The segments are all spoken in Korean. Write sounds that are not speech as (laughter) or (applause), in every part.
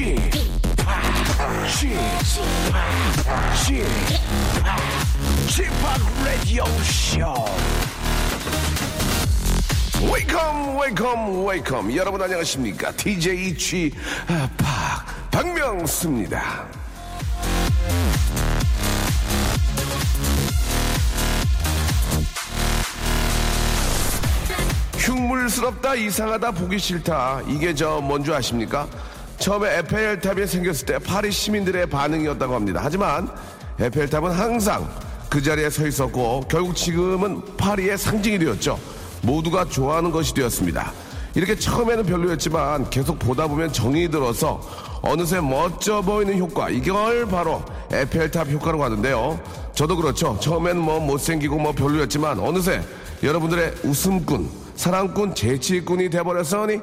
Chip, Chip, Chip, Radio Show. welcome welcome welcome 여러분 안녕하십니까 DJ G 박 박명수입니다 흉물스럽다 이상하다 보기 싫다 이게 저 뭔 줄 아십니까 처음에 에펠탑이 생겼을 때 파리 시민들의 반응이었다고 합니다 하지만 에펠탑은 항상 그 자리에 서 있었고 결국 지금은 파리의 상징이 되었죠 모두가 좋아하는 것이 되었습니다. 이렇게 처음에는 별로였지만 계속 보다 보면 정이 들어서 어느새 멋져 보이는 효과 이걸 바로 에펠탑 효과라고 하는데요. 저도 그렇죠. 처음에는 뭐 못생기고 뭐 별로였지만 어느새 여러분들의 웃음꾼, 사랑꾼, 재치꾼이 돼버렸으니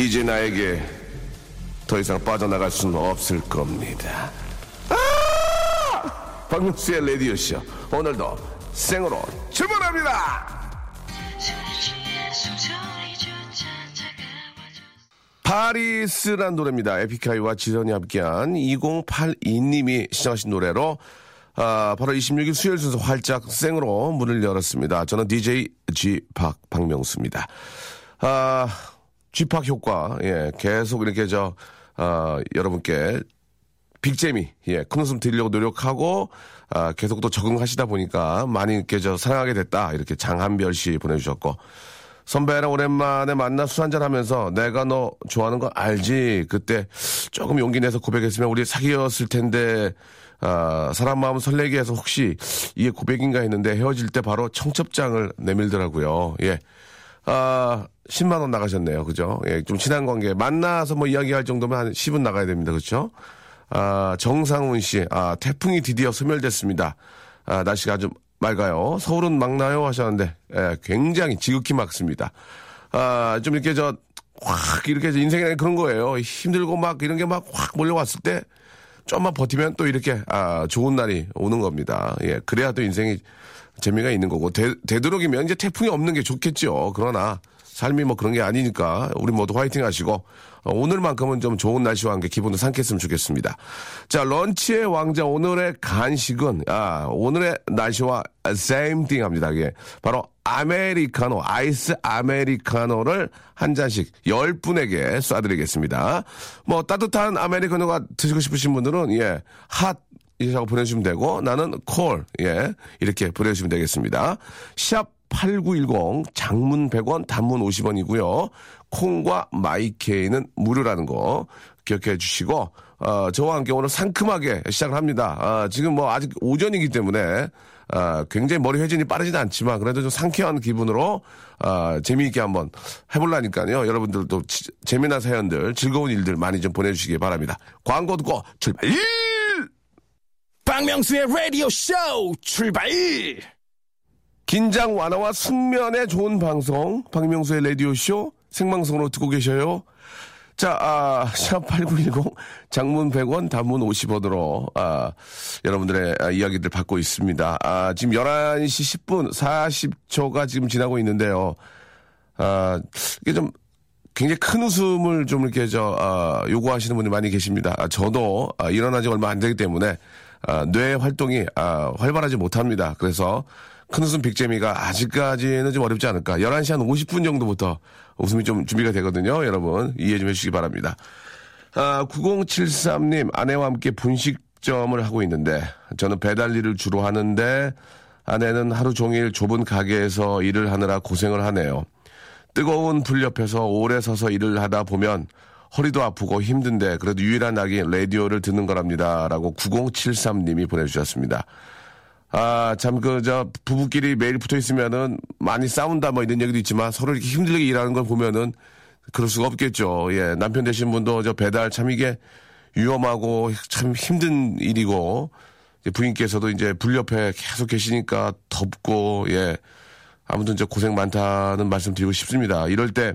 이제 나에게 더 이상 빠져나갈 수는 없을 겁니다. 박명수의 레디오쇼 오늘도 생으로 출발합니다. 파리스란 노래입니다. 에픽하이와 지선이 함께한 2082님이 시청하신 노래로 아, 바로 26일 수요일 순서 활짝 생으로 문을 열었습니다. 저는 DJ G 박 박명수입니다. 아, 쥐팍 효과 예 계속 이렇게 저 아, 여러분께 빅재미, 예, 큰 웃음 드리려고 노력하고, 아, 계속 또 적응하시다 보니까 많이 이렇게 저 사랑하게 됐다. 이렇게 장한별 씨 보내주셨고, 선배랑 오랜만에 만나 술 한잔 하면서 내가 너 좋아하는 거 알지? 그때 조금 용기 내서 고백했으면 우리 사귀었을 텐데, 아, 사람 마음 설레게 해서 혹시 이게 고백인가 했는데 헤어질 때 바로 청첩장을 내밀더라고요. 예. 아, 10만 원 나가셨네요. 그죠? 예, 좀 친한 관계. 만나서 뭐 이야기할 정도면 한 10은 나가야 됩니다. 그렇죠? 아, 정상훈 씨, 아, 태풍이 드디어 소멸됐습니다. 아, 날씨가 아주 맑아요. 서울은 맑나요? 하셨는데, 예, 굉장히 지극히 맑습니다. 아, 좀 이렇게 저, 확, 이렇게 인생이라는 그런 거예요. 힘들고 막 이런 게 막 확 몰려왔을 때, 좀만 버티면 또 이렇게, 아, 좋은 날이 오는 겁니다. 예, 그래야 또 인생이 재미가 있는 거고, 되, 되도록이면 이제 태풍이 없는 게 좋겠죠. 그러나, 삶이 뭐 그런 게 아니니까 우리 모두 화이팅 하시고 어, 오늘만큼은 좀 좋은 날씨와 함께 기분도 상쾌했으면 좋겠습니다. 자, 런치의 왕자 오늘의 간식은 아, 오늘의 날씨와 same thing 합니다. 이게 바로 아메리카노, 아이스 아메리카노를 한 잔씩 10분에게 쏴드리겠습니다. 뭐 따뜻한 아메리카노가 드시고 싶으신 분들은 예, 핫 이라고 보내주시면 되고 나는 cold, 예, 이렇게 보내주시면 되겠습니다. 샵 8910 장문 100원 단문 50원이고요. 콩과 마이케이는 무료라는 거 기억해 주시고 어, 저와 함께 오늘 상큼하게 시작을 합니다. 아, 지금 뭐 아직 오전이기 때문에 아, 굉장히 머리 회전이 빠르진 않지만 그래도 좀 상쾌한 기분으로 아, 재미있게 한번 해볼라니까요. 여러분들도 지, 재미난 사연들 즐거운 일들 많이 좀 보내주시기 바랍니다. 광고 듣고 출발! 박명수의 라디오 쇼 출발! 긴장 완화와 숙면에 좋은 방송 박명수의 라디오 쇼 생방송으로 듣고 계셔요. 자, 아, 샵8910 장문 100원 단문 50원으로 아, 여러분들의 아, 이야기들 받고 있습니다. 아, 지금 11시 10분 40초가 지금 지나고 있는데요. 아, 이게 좀 굉장히 큰 웃음을 좀 이렇게 저 아, 요구하시는 분이 많이 계십니다. 아, 저도 아, 일어난 지 얼마 안 되기 때문에 아, 뇌 활동이 아, 활발하지 못합니다. 그래서 큰 웃음 빅재미가 아직까지는 좀 어렵지 않을까. 11시 한 50분 정도부터 웃음이 좀 준비가 되거든요. 여러분, 이해 좀 해주시기 바랍니다. 아, 9073님, 아내와 함께 분식점을 하고 있는데, 저는 배달 일을 주로 하는데, 아내는 하루 종일 좁은 가게에서 일을 하느라 고생을 하네요. 뜨거운 불 옆에서 오래 서서 일을 하다 보면 허리도 아프고 힘든데, 그래도 유일한 낙이 라디오를 듣는 거랍니다. 라고 9073님이 보내주셨습니다. 아, 참, 그, 저, 부부끼리 매일 붙어 있으면은 많이 싸운다 뭐 이런 얘기도 있지만 서로 이렇게 힘들게 일하는 걸 보면은 그럴 수가 없겠죠. 예, 남편 되신 분도 저 배달 참 이게 위험하고 참 힘든 일이고 부인께서도 이제 불 옆에 계속 계시니까 덥고 예, 아무튼 저 고생 많다는 말씀 드리고 싶습니다. 이럴 때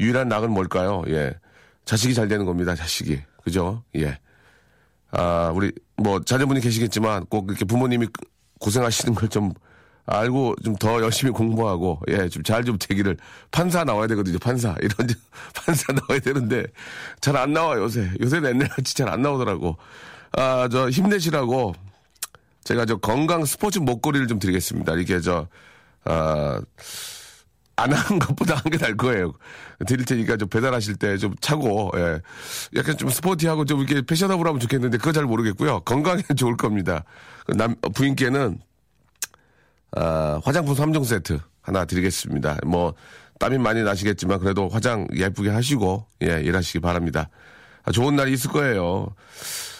유일한 낙은 뭘까요? 예, 자식이 잘 되는 겁니다. 자식이. 그죠? 예. 아, 우리, 뭐, 자녀분이 계시겠지만 꼭 이렇게 부모님이 고생하시는 걸 좀 알고 좀 더 열심히 공부하고, 예, 좀 잘 좀 되기를. 판사 나와야 되거든요, 판사. (laughs) 이런, 판사 나와야 되는데, 잘 안 나와요, 요새. 요새는 옛날같이 잘 안 나오더라고. 아, 저, 힘내시라고, 제가 저 건강 스포츠 목걸이를 좀 드리겠습니다. 이게 저, 아, 안 하는 것보다 한게 나을 거예요. 드릴 테니까 좀 배달하실 때 좀 차고, 예. 약간 좀 스포티하고 좀 이렇게 패셔너블 하면 좋겠는데 그거 잘 모르겠고요. 건강에 (laughs) 좋을 겁니다. 그 남, 부인께는, 아, 화장품 3종 세트 하나 드리겠습니다. 뭐, 땀이 많이 나시겠지만 그래도 화장 예쁘게 하시고, 예, 일하시기 바랍니다. 아, 좋은 날이 있을 거예요.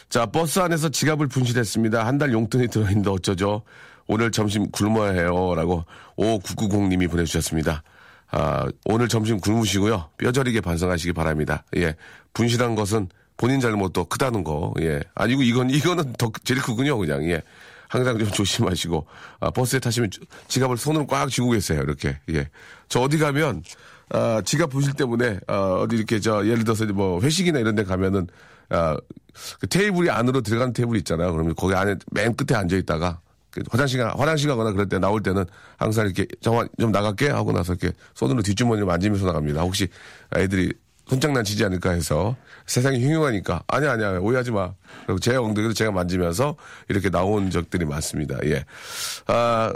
자, 버스 안에서 지갑을 분실했습니다. 한 달 용돈이 들어있는데 어쩌죠? 오늘 점심 굶어야 해요. 라고 5990님이 보내주셨습니다. 아, 오늘 점심 굶으시고요. 뼈저리게 반성하시기 바랍니다. 예. 분실한 것은 본인 잘못도 크다는 거. 예. 아니고 이건, 이거는 더 제일 크군요. 그냥. 예. 항상 좀 조심하시고, 아, 버스에 타시면 지갑을 손으로 꽉 쥐고 계세요. 이렇게. 예. 저 어디 가면, 아, 지갑 분실 때문에, 아, 어디 이렇게 저, 예를 들어서 뭐 회식이나 이런 데 가면은, 아, 그 테이블이 안으로 들어가는 테이블 있잖아요. 그러면 거기 안에 맨 끝에 앉아 있다가 그 화장실, 화장실 가거나 그럴 때 나올 때는 항상 이렇게 정말 좀 나갈게 하고 나서 이렇게 손으로 뒷주머니를 만지면서 나갑니다. 혹시 애들이 손장난 치지 않을까 해서 세상이 흉흉하니까 아니 아니야 오해하지 마. 그리고 제 엉덩이를 제가 만지면서 이렇게 나온 적들이 많습니다. 예. 아,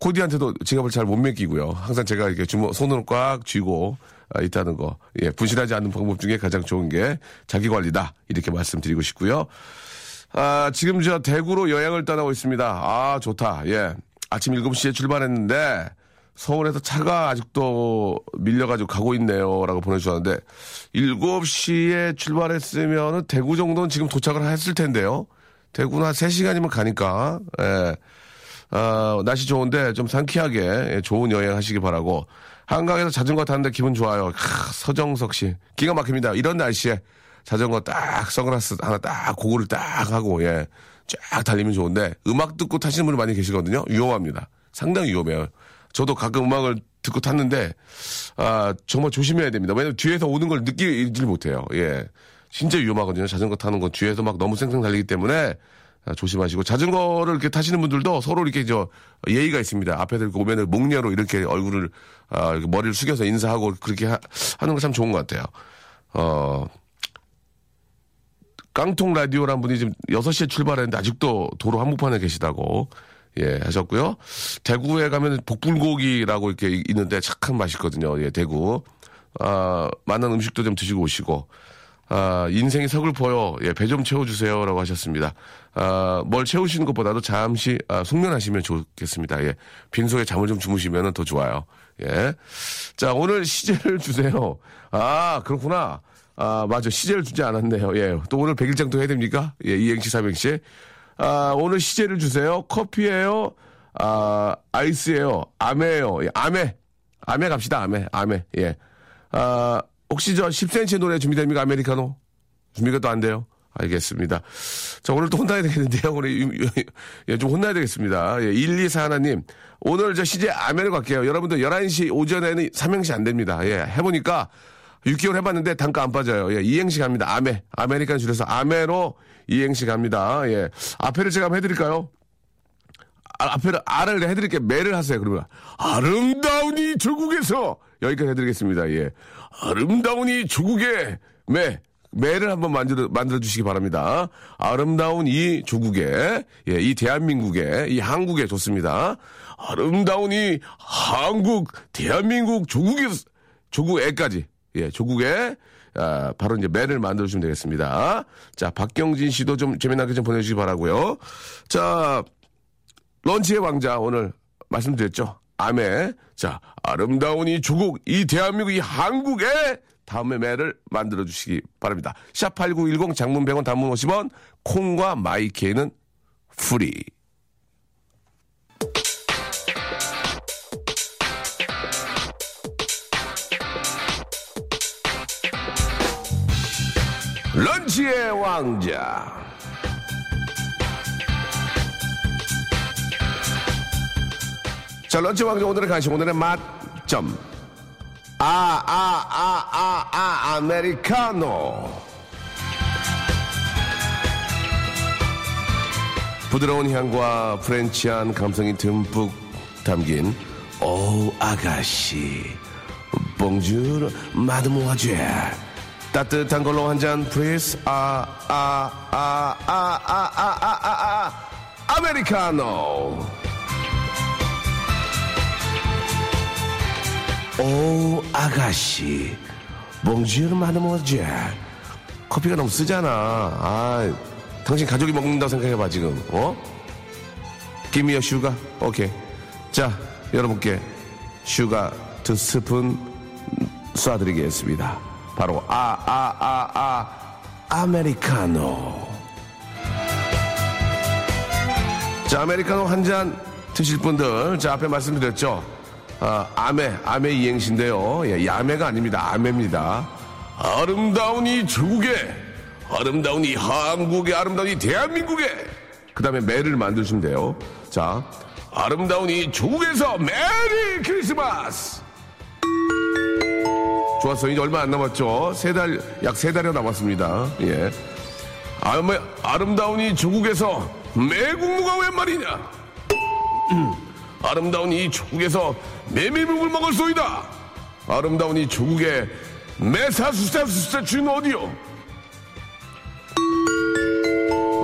코디한테도 지갑을 잘 못 맡기고요. 항상 제가 이렇게 주머 손으로 꽉 쥐고 아, 있다는 거. 예, 분실하지 않는 방법 중에 가장 좋은 게 자기 관리다. 이렇게 말씀드리고 싶고요. 아, 지금 저 대구로 여행을 떠나고 있습니다. 아, 좋다. 예. 아침 7시에 출발했는데 서울에서 차가 아직도 밀려가지고 가고 있네요. 라고 보내주셨는데 7시에 출발했으면 대구 정도는 지금 도착을 했을 텐데요. 대구는 한 3시간이면 가니까, 예. 아, 날씨 좋은데 좀 상쾌하게 예, 좋은 여행 하시기 바라고. 한강에서 자전거 타는데 기분 좋아요. 크, 서정석 씨. 기가 막힙니다. 이런 날씨에 자전거 딱, 선글라스 하나 딱, 고구를 딱 하고, 예. 쫙 달리면 좋은데, 음악 듣고 타시는 분이 많이 계시거든요. 위험합니다. 상당히 위험해요. 저도 가끔 음악을 듣고 탔는데, 아, 정말 조심해야 됩니다. 왜냐면 뒤에서 오는 걸 느끼질 못해요. 예. 진짜 위험하거든요. 자전거 타는 건 뒤에서 막 너무 쌩쌩 달리기 때문에, 아, 조심하시고 자전거를 이렇게 타시는 분들도 서로 이렇게 저 예의가 있습니다. 앞에서 이렇게 오면은 목례로 이렇게 얼굴을 아, 이렇게 머리를 숙여서 인사하고 그렇게 하, 는 거 참 좋은 것 같아요. 어. 깡통 라디오란 분이 지금 6시에 출발했는데 아직도 도로 한복판에 계시다고 예, 하셨고요. 대구에 가면 복불고기라고 이렇게 있는데 착한 맛있거든요. 예, 대구. 아, 많은 음식도 좀 드시고 오시고. 아, 인생이 서글퍼요. 예, 배 좀 채워주세요. 라고 하셨습니다. 아, 뭘 채우시는 것보다도 잠시, 아, 숙면하시면 좋겠습니다. 예. 빈속에 잠을 좀 주무시면 더 좋아요. 예. 자, 오늘 시제를 (laughs) 주세요. 아, 그렇구나. 아, 맞아. 시제를 주지 않았네요. 예. 또 오늘 백일장도 해야 됩니까? 예, 이행시, 삼행시. 아, 오늘 시제를 주세요. 커피예요 아, 아이스예요 아메예요. 예, 아메. 아메 갑시다. 아메. 아메. 예. 아, 혹시 저 10cm 노래 준비됩니까? 아메리카노? 준비가 또 안 돼요? 알겠습니다. 자, 오늘 또 혼나야 되겠는데요. 오늘, 예, 좀 혼나야 되겠습니다. 예, 1, 2, 4 하나님. 오늘 저 시제 아메로 갈게요. 여러분들 11시 오전에는 삼행시 안 됩니다. 예, 해보니까 6개월 해봤는데 단가 안 빠져요. 예, 이행시 갑니다. 아메. 아메리칸 줄여서 아메로 이행시 갑니다. 예. 앞에를 제가 한번 해드릴까요? 아, 앞에를 아를 해드릴게요. 매를 하세요. 그러면 아름다운 이 조국에서 여기까지 해드리겠습니다. 예. 아름다운 이 조국의 매. 매를 한번 만들어, 만들어 주시기 바랍니다. 아름다운 이 조국에, 예, 이 대한민국에, 이 한국에 좋습니다. 아름다운 이 한국, 대한민국 조국에, 조국에까지, 예, 조국에, 아, 바로 이제 매를 만들어 주시면 되겠습니다. 자, 박경진 씨도 좀 재미나게 좀 보내주시기 바라고요 자, 런치의 왕자 오늘 말씀드렸죠. 아메. 자, 아름다운 이 조국, 이 대한민국, 이 한국에 다음에 매를 만들어 주시기 바랍니다. 샵8910 장문 100원 단문 50원 콩과 마이케이는 free. 런치의 왕자. 자, 런치 왕자 오늘의 간식, 오늘의 맛점. 아, 아, 아, 아, 아, 아메리카노. 부드러운 향과 프렌치한 감성이 듬뿍 담긴 오 아가씨 bonjour mademoiselle 따뜻한 걸로 한 잔 please 아 아 아 아 아 아 아 아 아 아메리카노. 오 아가씨. bonjour mademoiselle 커피가 너무 쓰잖아. 아 당신 가족이 먹는다고 생각해봐 지금. 어? give me a sugar 오케이 자 여러분께 sugar 두 스푼 쏴드리겠습니다 바로 아 아 아 아 아, 메리카노 자 아메리카노 한 잔 드실 분들 자 앞에 말씀드렸죠? 아, 아메 아메 이행시인데요. 예, 야메가 아닙니다. 아메입니다. 아름다운 이 조국의 아름다운 이 한국의 아름다운 이 대한민국의 그 다음에 매를 만드시면 돼요. 자 아름다운 이 조국에서 메리 크리스마스 좋았어 이제 얼마 안 남았죠 세 달 약 세 달여 남았습니다 예 아메, 아름다운 이 조국에서 매국무가 웬 말이냐 (clears throat) 아름다운 이 조국에서 메밀묵을 먹을 소이다 아름다운 이 조국의 메사수세수세 주는 어디요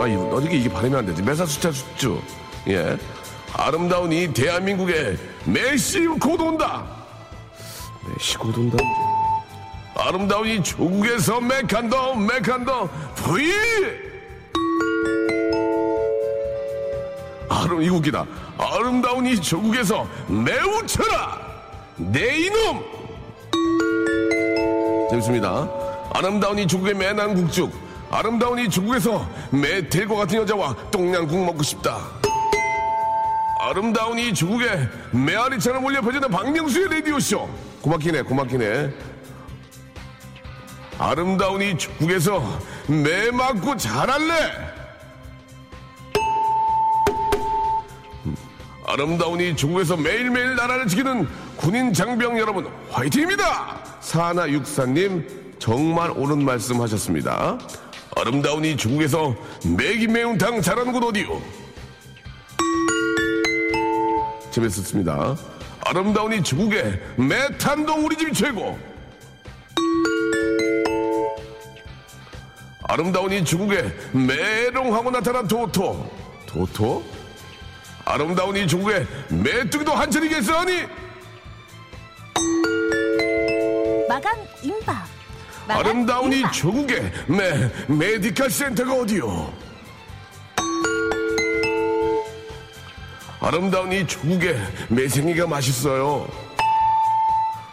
아, 이 어떻게 이게 발음이 안 되지? 메사수차수주. 예. 아름다운 이 대한민국에 메시 곧 온다. 메시 곧 온다. 아름다운 이 조국에서 메칸더, 메칸더, 브이! 아름, 이 웃기다. 아름다운 이 조국에서 매우 쳐라! 내 이놈! 재밌습니다. 아름다운 이 조국의 매난 국죽. 아름다운 이 조국에서 매텔과 같은 여자와 똥냥국 먹고 싶다. 아름다운 이 조국에 메아리처럼 올려 펴지는 박명수의 라디오쇼. 고맙기네, 고맙기네. 아름다운 이 조국에서 매 맞고 잘할래. 아름다운 이 조국에서 매일매일 나라를 지키는 군인 장병 여러분 화이팅입니다. 사나 육사님 정말 옳은 말씀 하셨습니다. 아름다운 이 중국에서 매기 매운탕 잘하는 곳 어디요? 재밌었습니다. 아름다운 이 중국의 매탄동 우리 집이 최고. 아름다운 이 중국의 메롱하고 나타난 도토. 도토? 아름다운 이 중국의 메뚜기도 한철이겠어니? 마감 임박. 마감 아름다운 이 임박. 조국의 메, medical 센터가 어디요? 아름다운 이 조국의 매생이가 맛있어요.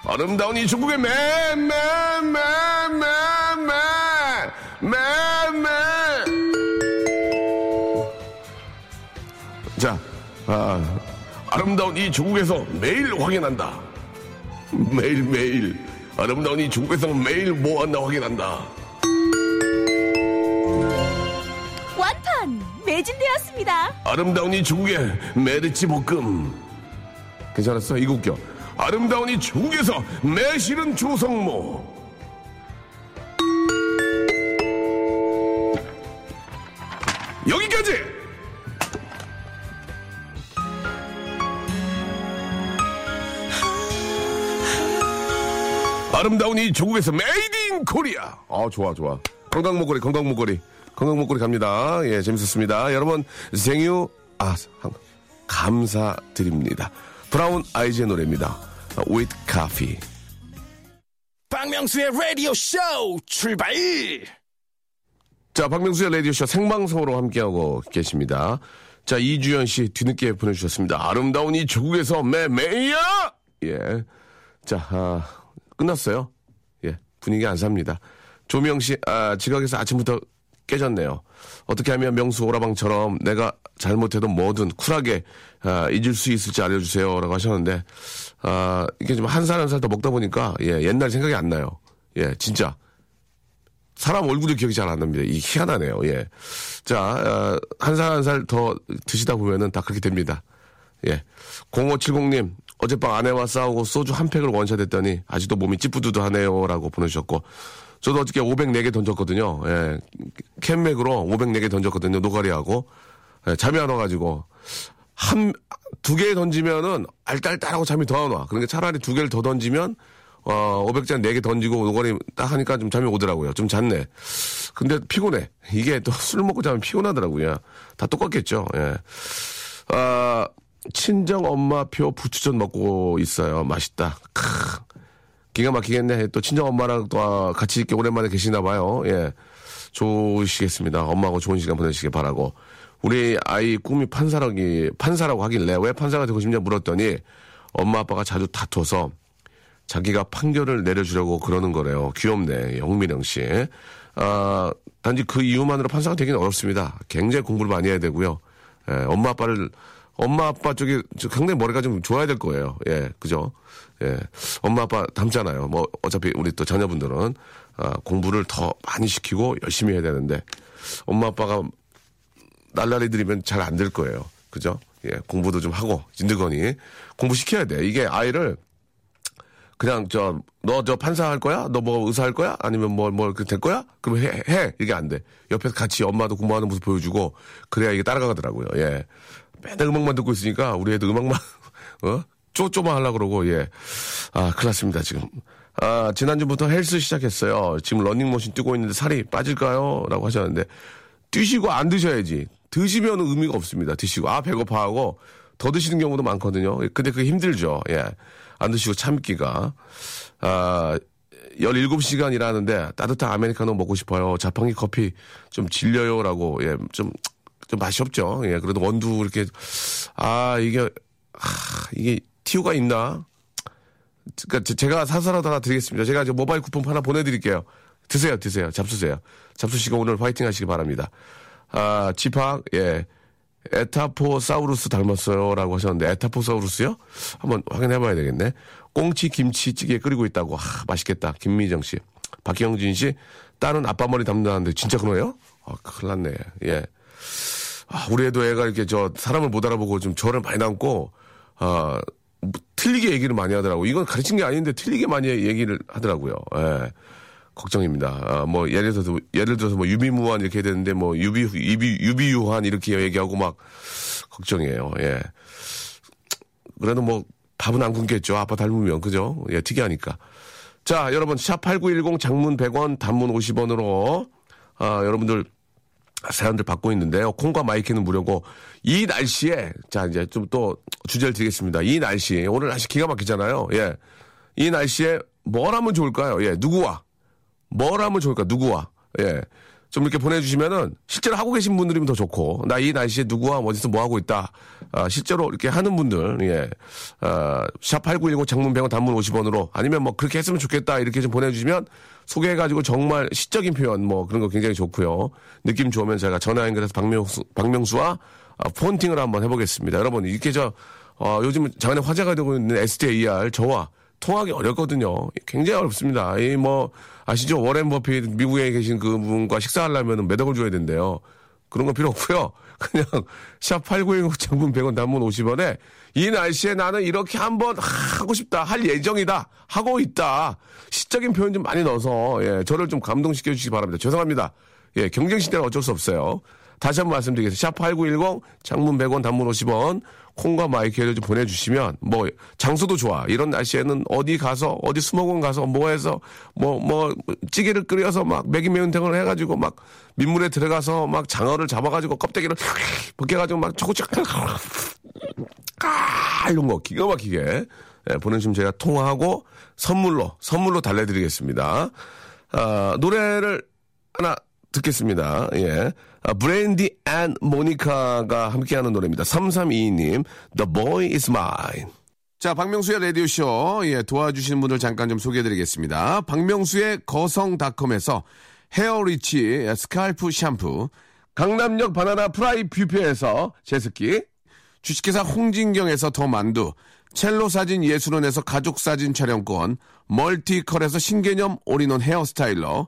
아름다운 이 조국의 매, 매, 매, 매, 매, 매, 매. 자, 아, 아름다운 이 조국에서 매일 확인한다. 매일 매일 아름다운 이 중국에서 매일 뭐 한다 확인한다. 완판 매진되었습니다. 아름다운 이 중국의 메르치 볶음. 괜찮았어? 이거 웃겨. 아름다운 이 중국에서 매실은 조성모. 아름다운 이 조국에서 Made in Korea. 아, 좋아, 좋아. 건강 목걸이, 건강 목걸이. 건강 목걸이 갑니다. 예, 재밌었습니다. 여러분, thank you, 아, 한- 감사드립니다. 브라운 아이즈의 노래입니다. With Coffee. 박명수의 라디오 쇼 출발! 자, 박명수의 라디오 쇼 생방송으로 함께하고 계십니다. 자, 이주연 씨 뒤늦게 보내주셨습니다. 아름다운 이 조국에서 매, 매야! 예. 자, 아, 끝났어요. 예. 분위기 안 삽니다. 조명 씨, 아, 지각해서 아침부터 깨졌네요. 어떻게 하면 명수 오라방처럼 내가 잘못해도 뭐든 쿨하게 아, 잊을 수 있을지 알려주세요. 라고 하셨는데, 아, 이게 좀 한 살 한 살 더 먹다 보니까, 예, 옛날 생각이 안 나요. 예, 진짜. 사람 얼굴이 기억이 잘 안 납니다. 이 희한하네요. 예. 자, 어, 한살 한 살 더 드시다 보면은 다 그렇게 됩니다. 예. 0570님, 어젯밤 아내와 싸우고 소주 한 팩을 원샷했더니 아직도 몸이 찌뿌두두하네요. 라고 보내주셨고, 저도 어저께 504개 던졌거든요. 예. 캔맥으로 504개 던졌거든요. 노가리하고. 예, 잠이 안 와가지고 한 두 개 던지면은 알딸딸하고 잠이 더 안 와. 그러니까 차라리 두 개를 더 던지면 어 500잔 네개 던지고 노거리 딱 하니까 좀 잠이 오더라고요. 좀 잤네. 근데 피곤해. 이게 또 술 먹고 자면 피곤하더라고요. 다 똑같겠죠. 예. 아 친정 엄마표 부추전 먹고 있어요. 맛있다. 크. 기가 막히겠네. 또 친정 엄마랑 또 같이 이렇게 오랜만에 계시나 봐요. 예. 좋으시겠습니다. 엄마하고 좋은 시간 보내시길 바라고. 우리 아이 꿈이 판사라기, 판사라고 하길래 왜 판사가 되고 싶냐 물었더니 엄마 아빠가 자주 다퉈서 자기가 판결을 내려주려고 그러는 거래요. 귀엽네. 영민영 씨. 아, 단지 그 이유만으로 판사가 되기는 어렵습니다. 굉장히 공부를 많이 해야 되고요. 예, 엄마 아빠를, 엄마 아빠 저 굉장히 머리가 좀 좋아야 될 거예요. 예, 그죠? 예. 엄마 아빠 닮잖아요. 뭐, 어차피 우리 또 자녀분들은, 아, 공부를 더 많이 시키고 열심히 해야 되는데, 엄마 아빠가 날라리 들이면 잘 안 될 거예요. 그죠? 예, 공부도 좀 하고, 진드거니. 공부 시켜야 돼. 이게 아이를 그냥 저, 너 저 판사 할 거야? 너 뭐 의사 할 거야? 아니면 뭐, 뭐, 그될 거야? 그럼 해, 해. 이게 안 돼. 옆에서 같이 엄마도 공부하는 모습 보여주고, 그래야 이게 따라가더라고요. 예. 맨날 음악만 듣고 있으니까, 우리 애도 음악만, (laughs) 어? 쪼쪼만 하려고 그러고, 예. 아, 큰일 났습니다, 지금. 아, 지난주부터 헬스 시작했어요. 지금 러닝머신 뛰고 있는데 살이 빠질까요? 라고 하셨는데, 뛰시고 안 드셔야지. 드시면 의미가 없습니다. 드시고. 아, 배고파 하고, 더 드시는 경우도 많거든요. 근데 그게 힘들죠. 예. 안 드시고 참기가. 아, 17시간 일하는데 따뜻한 아메리카노 먹고 싶어요. 자판기 커피 좀 질려요 라고, 예, 좀, 좀 맛이 없죠. 예, 그래도 원두 이렇게, 아, 이게, 아, 이게 티오가 있나? 그니까 제가 사서라도 하나 드리겠습니다. 제가 이제 모바일 쿠폰 하나 보내드릴게요. 드세요, 드세요. 잡수세요. 잡수시고 오늘 화이팅 하시기 바랍니다. 아, 지팍, 예. 에타포사우루스 닮았어요. 라고 하셨는데, 에타포사우루스요? 한번 확인해 봐야 되겠네. 꽁치 김치찌개 끓이고 있다고. 아, 맛있겠다. 김미정 씨. 박경진 씨. 딸은 아빠 머리 닮는다는데, 진짜 그러네요? 아, 큰일 났네. 예. 아, 우리 애도 애가 이렇게 저, 사람을 못 알아보고 좀 저를 많이 닮고, 아, 뭐, 틀리게 얘기를 많이 하더라고. 이건 가르친 게 아닌데 틀리게 많이 얘기를 하더라고요. 예. 걱정입니다. 아, 뭐 예를 들어서 예를 들어서 뭐 유비무한 이렇게 되는데 뭐 유비 유비 유비유한 이렇게 얘기하고 막 걱정이에요. 예. 그래도 뭐 밥은 안 굶겠죠. 아빠 닮으면 그죠? 예, 특이하니까. 자, 여러분 샵8910 장문 100원, 단문 50원으로 아, 여러분들 사연들 받고 있는데요. 콩과 마이크는 무료고 이 날씨에 자 이제 좀 또 주제를 드리겠습니다. 이 날씨 오늘 날씨 기가 막히잖아요. 예, 이 날씨에 뭘 하면 좋을까요? 예, 누구와 뭘 하면 좋을까? 누구와? 예. 좀 이렇게 보내주시면은 실제로 하고 계신 분들이면 더 좋고 나 이 날씨에 누구와 어디서 뭐 하고 있다 아, 실제로 이렇게 하는 분들 예. 아, 샵8910 장문 100원 단문 50원으로 아니면 뭐 그렇게 했으면 좋겠다 이렇게 좀 보내주시면 소개해가지고 정말 시적인 표현 뭐 그런 거 굉장히 좋고요 느낌 좋으면 제가 전화 연결해서 박명수, 박명수와 아, 폰팅을 한번 해보겠습니다 여러분 이렇게 저 어, 요즘 장안에 화제가 되고 있는 SDAR 저와 통하기 어렵거든요. 굉장히 어렵습니다. 이 뭐 아시죠? 워렌 버핏 미국에 계신 그 분과 식사하려면 몇 억을 줘야 된대요. 그런 거 필요 없고요. 그냥 샵8910 장문 100원 단문 50원에 이 날씨에 나는 이렇게 한번 하고 싶다. 할 예정이다. 하고 있다. 시적인 표현 좀 많이 넣어서 예, 저를 좀 감동시켜 주시기 바랍니다. 죄송합니다. 예, 경쟁 시대는 어쩔 수 없어요. 다시 한번 말씀드리겠습니다. 샵8910 장문 100원 단문 50원 콩과 마이크를 좀 보내주시면 뭐 장소도 좋아 이런 날씨에는 어디 가서 어디 수목원 가서 뭐 해서 뭐뭐 뭐 찌개를 끓여서 막 매기 매운탕을 해가지고 막 민물에 들어가서 막 장어를 잡아가지고 껍데기를 (laughs) 벗겨가지고 막 초고추 아 이런 거 기가 막히게 예, 보내주시면 제가 통화하고 선물로 선물로 달래드리겠습니다. 아, 노래를 하나 듣겠습니다. 예. 아, 브랜디 and 모니카가 함께하는 노래입니다. 3322님, The Boy is Mine. 자, 박명수의 라디오쇼, 예, 도와주시는 분들 잠깐 좀 소개해드리겠습니다. 박명수의 거성닷컴에서 헤어리치 scalp 샴푸, 강남역 바나나 프라이 뷔페에서 제습기, 주식회사 홍진경에서 더 만두, 첼로 사진 예술원에서 가족 사진 촬영권, 멀티컬에서 신개념 all-in-one hair styler,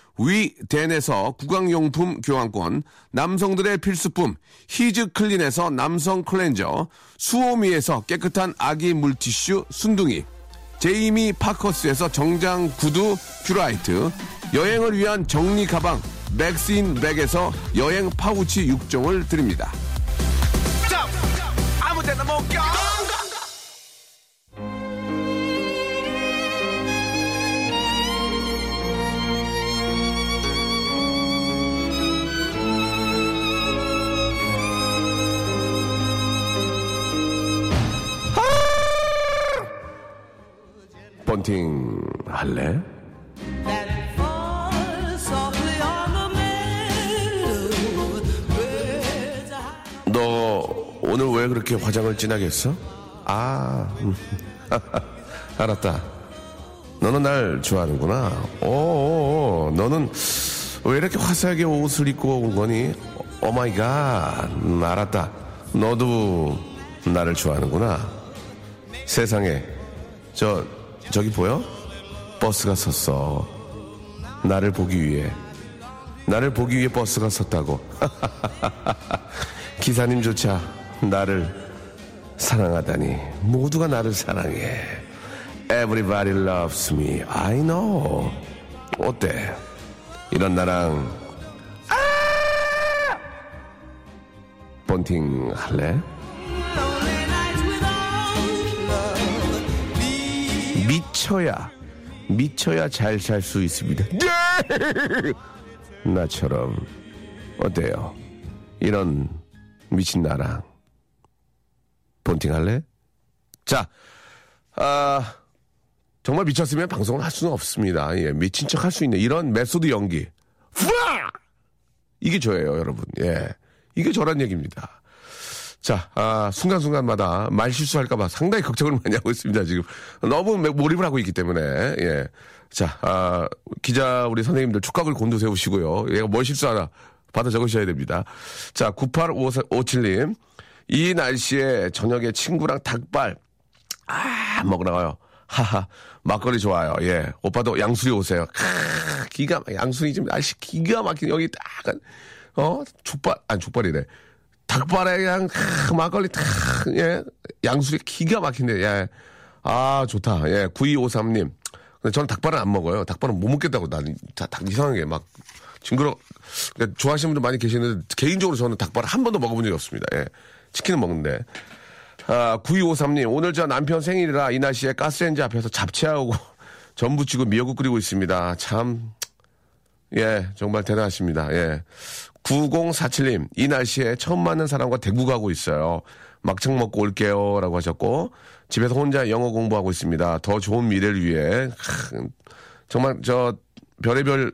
위덴에서 구강용품 교환권, 남성들의 필수품 히즈 클린에서 남성 클렌저, 수오미에서 깨끗한 아기 물티슈 순둥이, 제이미 파커스에서 정장 구두 퓨라이트, 여행을 위한 정리 가방 맥스인 백에서 여행 파우치 6종을 드립니다. 아무데나 못 껴. 번팅 할래? 너 오늘 왜 그렇게 화장을 진하게 했어? 아, 음. (laughs) 알았다. 너는 날 좋아하는구나. 오, 너는 왜 이렇게 화사하게 옷을 입고 온 거니? Oh my God. 음, 알았다. 너도 나를 좋아하는구나. 세상에. 저, 저기 보여? 버스가 섰어. 나를 보기 위해. 나를 보기 위해 버스가 섰다고. (laughs) 기사님조차 나를 사랑하다니. 모두가 나를 사랑해. Everybody loves me. I know. 어때? 이런 나랑 아! 본팅 할래? 미쳐야 미쳐야 잘 살 수 있습니다. 나처럼 어때요? 이런 미친 나랑 번팅 할래? 자, 아 정말 미쳤으면 방송을 할 수는 없습니다. 예, 미친 척 할 수 있는 이런 method 연기. 이게 저예요, 여러분. 예. 이게 저란 얘기입니다. 자, 아, 순간순간마다 말 실수할까봐 상당히 걱정을 많이 하고 있습니다, 지금. 너무 몰입을 하고 있기 때문에, 예. 자, 아, 기자 우리 선생님들 촉각을 곤두세우시고요. 얘가 뭘 실수하나 받아 적으셔야 됩니다. 자, 9857님. 이 날씨에 저녁에 친구랑 닭발, 아, 먹으러 가요. 하하, 막걸리 좋아요. 예. 오빠도 양수리 오세요. 크, 기가, 막- 양수리 지금 날씨 기가 막힌, 여기 딱, 어? 족발, 아니, 족발이래. 닭발에 그냥, 크, 막걸리 탁, 예. 양수리 기가 막힌데, 예. 아, 좋다. 예. 9253님. 근데 저는 닭발은 안 먹어요. 닭발은 못 먹겠다고. 나는 다, 닭 이상하게 막, 징그러, 그러니까 좋아하시는 분들 많이 계시는데, 개인적으로 저는 닭발을 한 번도 먹어본 적이 없습니다. 예. 치킨은 먹는데. 아, 9253님, 오늘 저 남편 생일이라 이 날씨에 가스레인지 앞에서 잡채하고 (laughs) 전 부치고 미역국 끓이고 있습니다. 참, 예, 정말 대단하십니다. 예. 9047님, 이 날씨에 처음 만난 사람과 대구 가고 있어요. 막창 먹고 올게요. 라고 하셨고, 집에서 혼자 영어 공부하고 있습니다. 더 좋은 미래를 위해. 크, 정말 저 별의별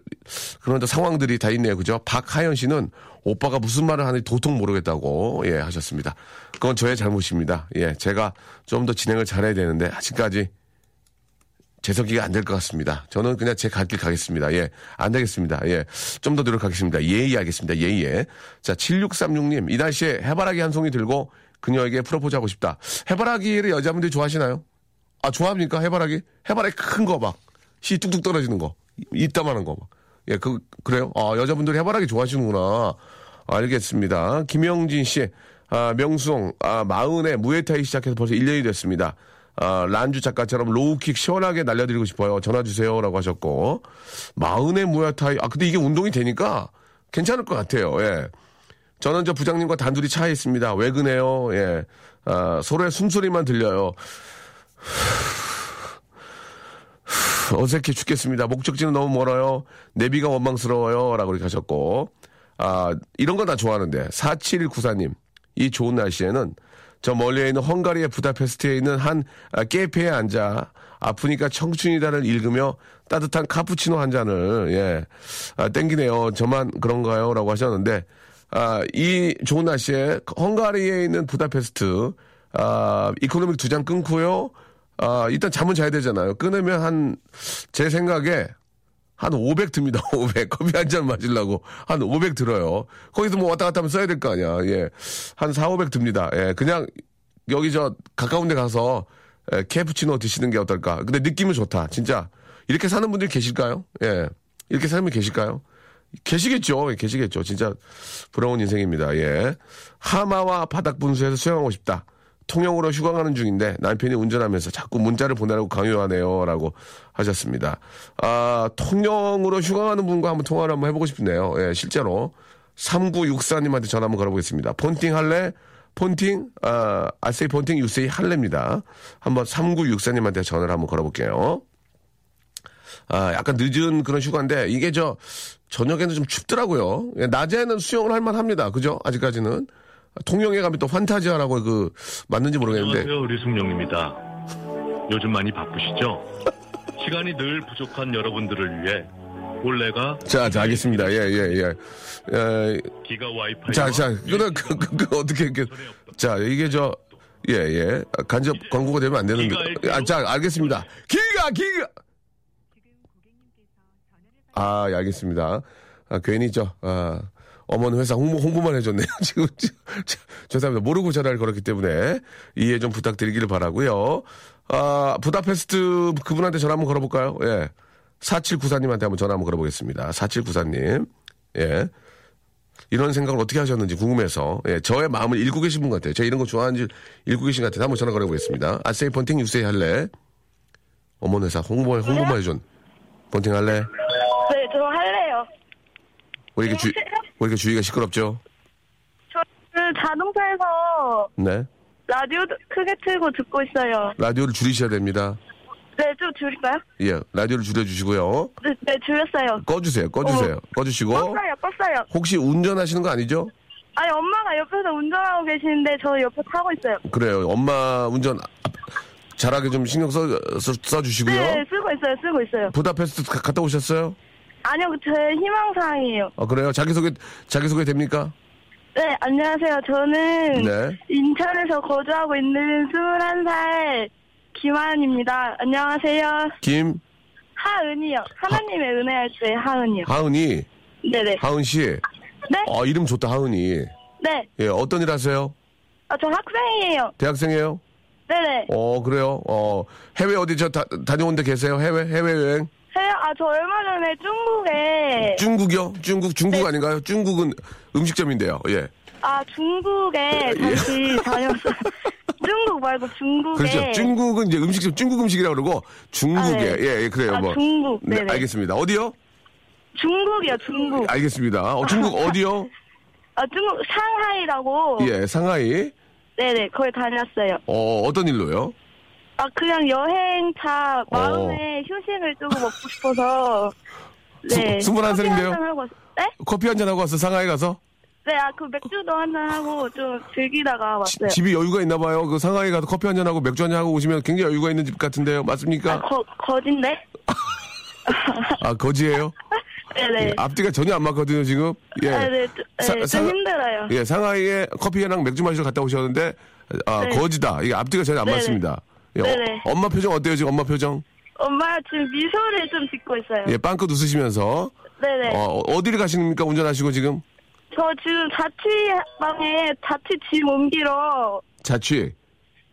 그런 저 상황들이 다 있네요. 그죠? 박하연 씨는 오빠가 무슨 말을 하는지 도통 모르겠다고 예 하셨습니다. 그건 저의 잘못입니다. 예, 제가 좀 더 진행을 잘해야 되는데 아직까지 재석이가 안 될 것 같습니다. 저는 그냥 제 갈 길 가겠습니다. 예, 안 되겠습니다. 예, 좀 더 노력하겠습니다. 예의 하겠습니다. 예의. 자, 7636님, 이 날씨에 해바라기 한 송이 들고 그녀에게 프로포즈 하고 싶다. 해바라기를 여자분들이 좋아하시나요? 아, 좋아합니까? 해바라기? 해바라기 큰 거 막, 씨 뚝뚝 떨어지는 거. 이따만한 거 막. 예, 그, 그래요? 아, 여자분들이 해바라기 좋아하시는구나. 알겠습니다. 김영진 씨, 아, 명수형, 아, 마흔에 무에타이 시작해서 벌써 1년이 됐습니다. 아, 란주 작가처럼 low kick 시원하게 날려드리고 싶어요. 전화 주세요. 라고 하셨고. 마흔에 무에타이, 아, 근데 이게 운동이 되니까 괜찮을 것 같아요. 예. 저는 저 부장님과 단둘이 차에 있습니다. 왜 그네요? 예. 아, 서로의 숨소리만 들려요. (sighs) 어색해 죽겠습니다. 목적지는 너무 멀어요. 내비가 원망스러워요. 라고 이렇게 하셨고. 아, 이런 거 다 좋아하는데. 4794님. 이 좋은 날씨에는 저 멀리에 있는 헝가리의 부다페스트에 있는 한 아, 카페에 앉아 아프니까 청춘이다를 읽으며 따뜻한 카푸치노 한 잔을, 예, 아, 땡기네요. 저만 그런가요? 라고 하셨는데, 아, 이 좋은 날씨에 헝가리에 있는 부다페스트, 아, economy 두 장 끊고요. 아, 일단 잠은 자야 되잖아요. 끊으면 한, 제 생각에 한 500 듭니다. (laughs) 500. 커피 한 잔 마시려고 한 500 들어요. 거기서 뭐 왔다 갔다 하면 써야 될 거 아니야. 예. 한 4, 500 듭니다. 예. 그냥 여기 저 가까운 데 가서 예, 캐푸치노 드시는 게 어떨까. 근데 느낌은 좋다. 진짜. 이렇게 사는 분들이 계실까요? 예. 이렇게 사는 분이 계실까요? 계시겠죠. 예, 계시겠죠. 진짜 부러운 인생입니다. 예. 하마와 바닥 분수에서 수영하고 싶다. 통영으로 휴가 가는 중인데 남편이 운전하면서 자꾸 문자를 보내라고 강요하네요. 라고 하셨습니다. 아, 통영으로 휴가 가는 분과 한번 통화를 한번 해보고 싶네요. 예, 실제로. 3964님한테 전화 한번 걸어보겠습니다. 폰팅 할래? 폰팅? 아, 아세이 폰팅 유세이 할래입니다. 한번 3964님한테 전화를 한번 걸어볼게요. 아, 약간 늦은 그런 휴가인데 이게 저 저녁에는 좀 춥더라고요. 예, 낮에는 수영을 할 만 합니다. 그죠? 아직까지는. 통영에 가면 또 판타지아라고 그 맞는지 모르겠는데 안녕하세요, 류승룡입니다. 요즘 많이 바쁘시죠? 시간이 늘 부족한 여러분들을 위해 올해가 자, 자, 알겠습니다. 예, 예, 예. 에, 기가 와이파이 자, 자, 그래, 그, 그, 그, 어떻게, 그, 자, 이게 저, 예, 예. 간접 광고가 되면 안 되는데. 아, 자, 알겠습니다. 기가, 기가! 아, 예, 알겠습니다. 아, 괜히 저, 아, 어머니 회사 홍보, 홍보만 해줬네요. (laughs) 지금, 저, 죄송합니다. 모르고 전화를 걸었기 때문에 이해 좀 부탁드리기를 바라고요 아, 부다페스트 그분한테 전화 한번 걸어볼까요? 예. 4794님한테 한번 전화 한번 걸어보겠습니다. 4794님. 예. 이런 생각을 어떻게 하셨는지 궁금해서 예, 저의 마음을 읽고 계신 분 같아요. 제가 이런 거 좋아하는지 읽고 계신 것 같아요. 한번 전화 걸어보겠습니다. 아세이 번팅 유세이 할래? 어머니 회사 홍보, 홍보만 해준. 번팅 할래? 네, 저 할래요. 왜 이렇게 주, 왜 이렇게 주위가 시끄럽죠? 저는 자동차에서 네. 라디오 크게 틀고 듣고 있어요. 라디오를 줄이셔야 됩니다. 네, 좀 줄일까요? 예, 라디오를 줄여주시고요. 네, 네 줄였어요. 꺼주세요, 꺼주세요. 어. 꺼주시고. 껐어요, 껐어요. 혹시 운전하시는 거 아니죠? 아니, 엄마가 옆에서 운전하고 계시는데 저 옆에 타고 있어요. 그래요. 엄마 운전 잘하게 좀 신경 써, 써, 써주시고요. 네, 쓰고 있어요, 쓰고 있어요. 부다페스트 가- 갔다 오셨어요? 아니요, 제 희망사항이에요. 아, 그래요? 자기소개, 자기소개 됩니까? 네, 안녕하세요. 저는 네. 인천에서 거주하고 있는 21살 김하은입니다. 안녕하세요. 김, 하은이요. 하나님의 은혜 할 때 하은이요. 하은이, 네네. 하은 씨. 네? 아, 이름 좋다, 하은이. 네. 예, 어떤 일 하세요? 아, 저 학생이에요. 대학생이에요? 네네. 어, 그래요? 어, 해외 어디 저 다, 다녀온 데 계세요? 해외, 해외 여행? 해요? 아, 저 얼마 전에 중국에, 중국이요? 중국, 중국 네. 아닌가요? 중국은 음식점인데요. 예. 아, 중국에 다시 다녔어요. (laughs) 중국 말고 중국에. 그렇죠. 중국은 이제 음식점, 중국 음식이라고 그러고, 중국에. 아, 네. 예, 예, 그래요. 아, 뭐. 중국. 네, 네 네. 알겠습니다. 어디요? 중국이요, 중국. 알겠습니다. 어, 중국 (laughs) 어디요? 아, 중국 상하이라고. 예, 상하이. 네네, 거기 다녔어요. 어, 어떤 일로요? 아, 그냥 여행차 어. 마음에 휴식을 좀 먹고 싶어서. 네. 스- 21 살인데요? 네? 커피 한 잔 하고 왔어, 상하이 가서? 네, 아, 그 맥주도 한잔 하고 좀 즐기다가 지- 왔어요. 집이 여유가 있나 봐요. 그 상하이 가서 커피 한 잔 하고 맥주 한 잔 하고 오시면 굉장히 여유가 있는 집 같은데요. 맞습니까? 아, 거, 거진데? (laughs) 아, 거지예요? 네네. 예, 앞뒤가 전혀 안 맞거든요, 지금. 예. 아, 네, 좀- 네, 사- 좀 상- 힘들어요. 예, 상하이에 커피랑 맥주 마시러 갔다 오셨는데, 아, 네. 거지다. 이게 앞뒤가 전혀 안 네네. 맞습니다. 예, 네네. 어, 엄마 표정 어때요, 지금 엄마 표정? 엄마 지금 미소를 좀 짓고 있어요. 예, 빵긋 웃으시면서. 네네. 어, 어디를 가십니까, 운전하시고 지금? 저 지금 자취방에 자취 짐 옮기러, 자취.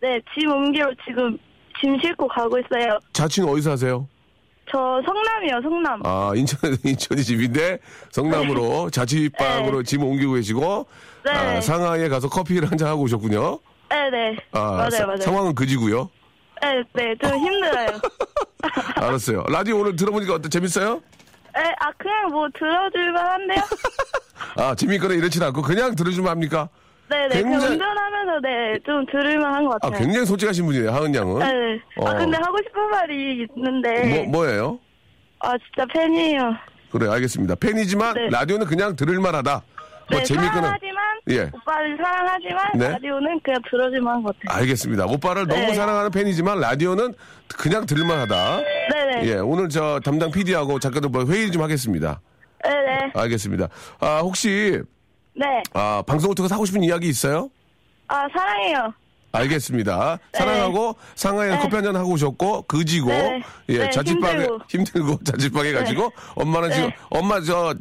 네, 짐 옮기러 지금 짐 싣고 가고 있어요. 자취는 어디서 하세요? 저 성남이요, 성남. 아, 인천, (laughs) 인천이 집인데, 성남으로 자취방으로 짐 옮기고 계시고, 네. 아, 상하이에 가서 커피를 한 잔 하고 오셨군요. 네 네. 아, 맞아요, 사- 맞아요. 상황은 그지고요. 네, 네, 좀 힘들어요. (laughs) 알았어요. 라디오 오늘 들어보니까 어때? 재밌어요? 네, 아, 그냥 뭐 들어줄만 한데요? (laughs) 아, 재밌거나 이렇진 않고 그냥 들어주면 합니까? 네네. 그 굉장히- 운전하면서 네, 좀 들을만 한 것 아, 같아요. 굉장히 솔직하신 분이네요, 하은 양은. 네. 어. 아, 근데 하고 싶은 말이 있는데. 뭐, 뭐예요? 아, 진짜 팬이에요. 그래, 알겠습니다. 팬이지만 네. 라디오는 그냥 들을 만 하다. 뭐 네, 재밌거나. 사랑하지만, 예. 오빠를 사랑하지만, 네. 라디오는 그냥 들어줄만 한것 같아요. 알겠습니다. 오빠를 너무 네. 사랑하는 팬이지만 라디오는 그냥 들을만 하다. 네네. 예, 오늘 저 담당 PD하고 작가들 뭐 회의 좀 하겠습니다. 네네. 알겠습니다. 아, 혹시, 네. 아, 방송을 통해서 하고 싶은 이야기 있어요? 아, 사랑해요. 알겠습니다. 사랑하고 상하이에서 네. 커피 한 잔 하고 오셨고 그지고 네. 예 네, 자취방에 힘들고. (laughs) 힘들고 자취방에 가지고 엄마는 지금 네. 엄마 저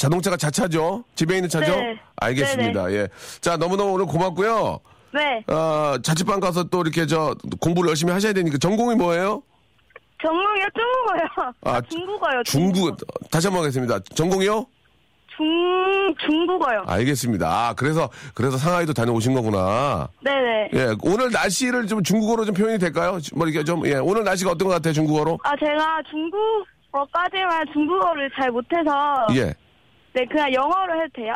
자동차가 자차죠? 집에 있는 차죠? 네. 알겠습니다. 예. 자, 너무너무 오늘 고맙고요. 네. 어, 자취방 가서 또 이렇게 저 공부를 열심히 하셔야 되니까 전공이 뭐예요? 전공이요 중국어요. 아, 아, 중국어요. 중국 다시 한 번 하겠습니다. 전공이요? 중 중국어요. 알겠습니다. 아, 그래서 그래서 상하이도 다녀오신 거구나. 네네. 예, 오늘 날씨를 좀 중국어로 좀 표현이 될까요? 뭐 이렇게 좀 예, 오늘 날씨가 어떤 것 같아요, 중국어로? 아 제가 중국어까지만 중국어를 잘 못해서 예. 네 그냥 영어로 해도 돼요?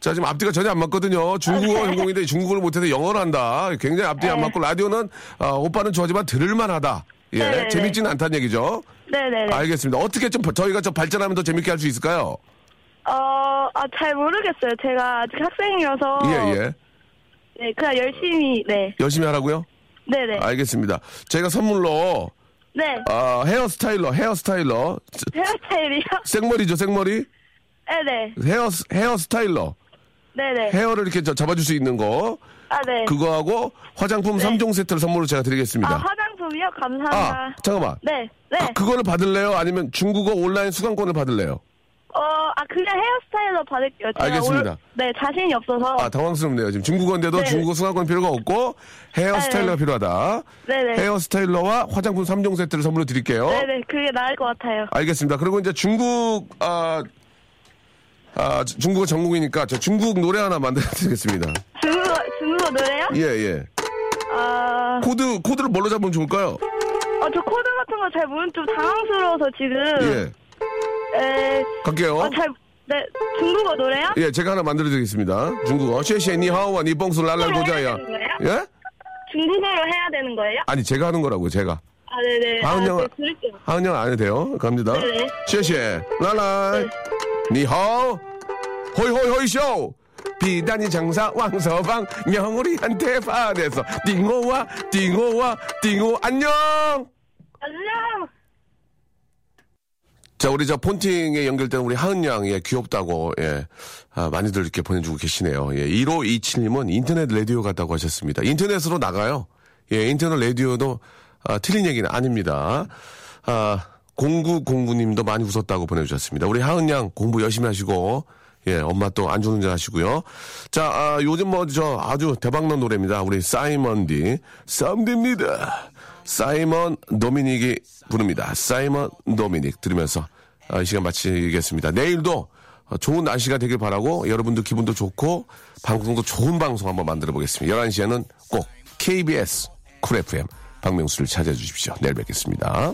자, 지금 앞뒤가 전혀 안 맞거든요. 중국어 전공인데 중국어를 못해서 영어를 한다. 굉장히 앞뒤 안 네. 맞고 라디오는 아, 오빠는 좋아하지만 들을만 하다. 예, 네, 재밌지는 않다는 얘기죠. 네네네. 알겠습니다. 어떻게 좀 저희가 좀 발전하면 더 재밌게 할 수 있을까요? 어, 아, 잘 모르겠어요. 제가 아직 학생이어서. 예, 예. 네, 그냥 열심히, 네. 열심히 하라고요? 네네. 알겠습니다. 제가 선물로 네. 아, 헤어스타일러, 헤어스타일러. 헤어스타일이요? 생머리죠, 생머리? 네네. 헤어 헤어 스타일러. 네네. 헤어를 이렇게 저- 잡아줄 수 있는 거. 아, 네. 그거하고 화장품 네. 삼 3종 세트를 선물로 제가 아, 드리겠습니다. 화장품이요? 아, 감사합니다. 잠깐만. 네, 네. 그, 그거를 받을래요? 아니면 중국어 온라인 수강권을 받을래요? 어, 아, 그냥 헤어스타일러 받을게요. 제가 알겠습니다. 올- 네, 자신이 없어서. 아, 당황스럽네요. 지금 중국어인데도 네. 중국어 수강권 필요가 없고 hair styler가 네. 필요하다. 네네. hair styler와 화장품 3종 세트를 선물로 드릴게요. 네네, 그게 나을 것 같아요. 알겠습니다. 그리고 이제 중국 아, 아 중국어 전공이니까 저 중국 노래 하나 만들어 드리겠습니다. 중국어, 중국어 노래요? 예, 예. 아, 코드 코드를 뭘로 잡으면 좋을까요? 어, 저 코드 같은 거 잘 모르는 좀 당황스러워서 지금. 예. 에, 갈게요. 어, 잘, 네, 중국어 노래요? 예, 제가 하나 만들어 드리겠습니다. 중국어. 쉐쉐 니하오와 니뽕수 랄랄 고자야. 예? 중국어로 해야 되는 거예요? 아니, 제가 하는 거라고요, 제가. 아, 네네. 하은 아, 영아. 네, 들을게요. 하은영 안 해도 돼요. 갑니다. 네네. 쉐쉐 랄랄 니하오 호이호이호이쇼! 비단이 장사 왕서방 명우리한테 반해서 띵호와 띵호와 띵호 안녕! 안녕! 자 우리 저 폰팅에 연결된 우리 하은 양이 예, 귀엽다고 예. 아, 많이들 이렇게 보내주고 계시네요. 예 1527님은 인터넷 라디오 같다고 하셨습니다. 인터넷으로 나가요. 예 인터넷 라디오도 아, 틀린 얘기는 아닙니다. 아 공구공구님도 많이 웃었다고 보내주셨습니다. 우리 하은 양 공부 열심히 하시고 예, 엄마 또 안전운전 하시고요. 자, 아, 요즘 뭐, 저, 아주 대박난 노래입니다. 우리 사이먼 디. 썸입니다. 사이먼 도미닉이 부릅니다. 사이먼 도미닉 들으면서 아, 이 시간 마치겠습니다. 내일도 어, 좋은 날씨가 되길 바라고 여러분들 기분도 좋고 방송도 좋은 방송 한번 만들어 보겠습니다. 11시에는 꼭 KBS 쿨 FM 박명수를 찾아주십시오. 내일 뵙겠습니다.